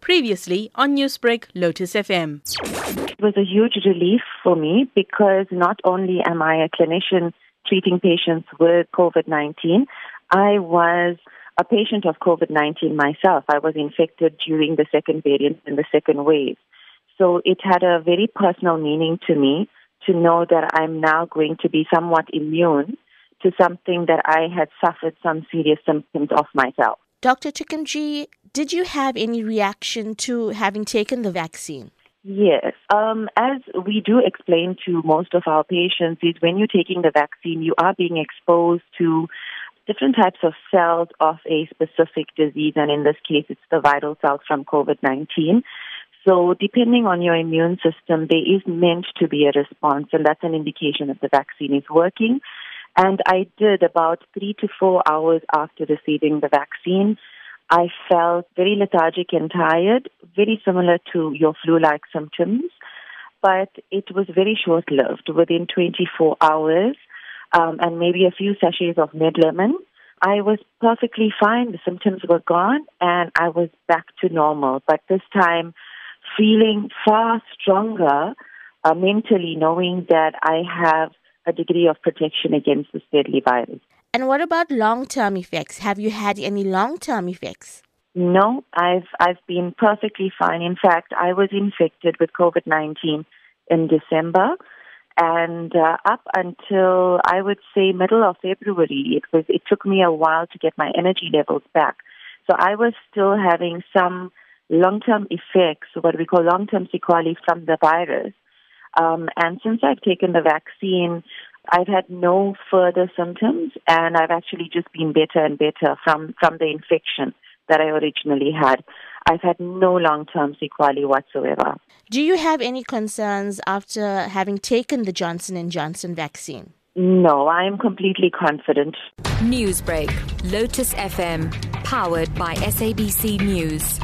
Previously on Newsbreak, Lotus FM. It was a huge relief for me because not only am I a clinician treating patients with COVID 19, I was a patient of COVID 19 myself. I was infected during the second variant and the second wave. So it had a very personal meaning to me to know that I'm now going to be somewhat immune to something that I had suffered some serious symptoms of myself. Dr. Trikamjee, did you have any reaction to having taken the vaccine? Yes. Um, as we do explain to most of our patients, is when you're taking the vaccine, you are being exposed to different types of cells of a specific disease, and in this case, it's the viral cells from COVID 19. So, depending on your immune system, there is meant to be a response, and that's an indication that the vaccine is working. And I did about three to four hours after receiving the vaccine. I felt very lethargic and tired, very similar to your flu like symptoms, but it was very short lived. Within 24 hours, um, and maybe a few sachets of Med-Lemon, I was perfectly fine. The symptoms were gone, and I was back to normal. But this time, feeling far stronger uh, mentally, knowing that I have a degree of protection against this deadly virus. And what about long-term effects? Have you had any long-term effects? No, I've I've been perfectly fine. In fact, I was infected with COVID-19 in December and uh, up until I would say middle of February, it was it took me a while to get my energy levels back. So I was still having some long-term effects, what we call long-term sequelae from the virus. Um, and since I've taken the vaccine, I've had no further symptoms, and I've actually just been better and better from, from the infection that I originally had. I've had no long term sequelae whatsoever. Do you have any concerns after having taken the Johnson and Johnson vaccine? No, I am completely confident. Newsbreak, Lotus FM, powered by SABC News.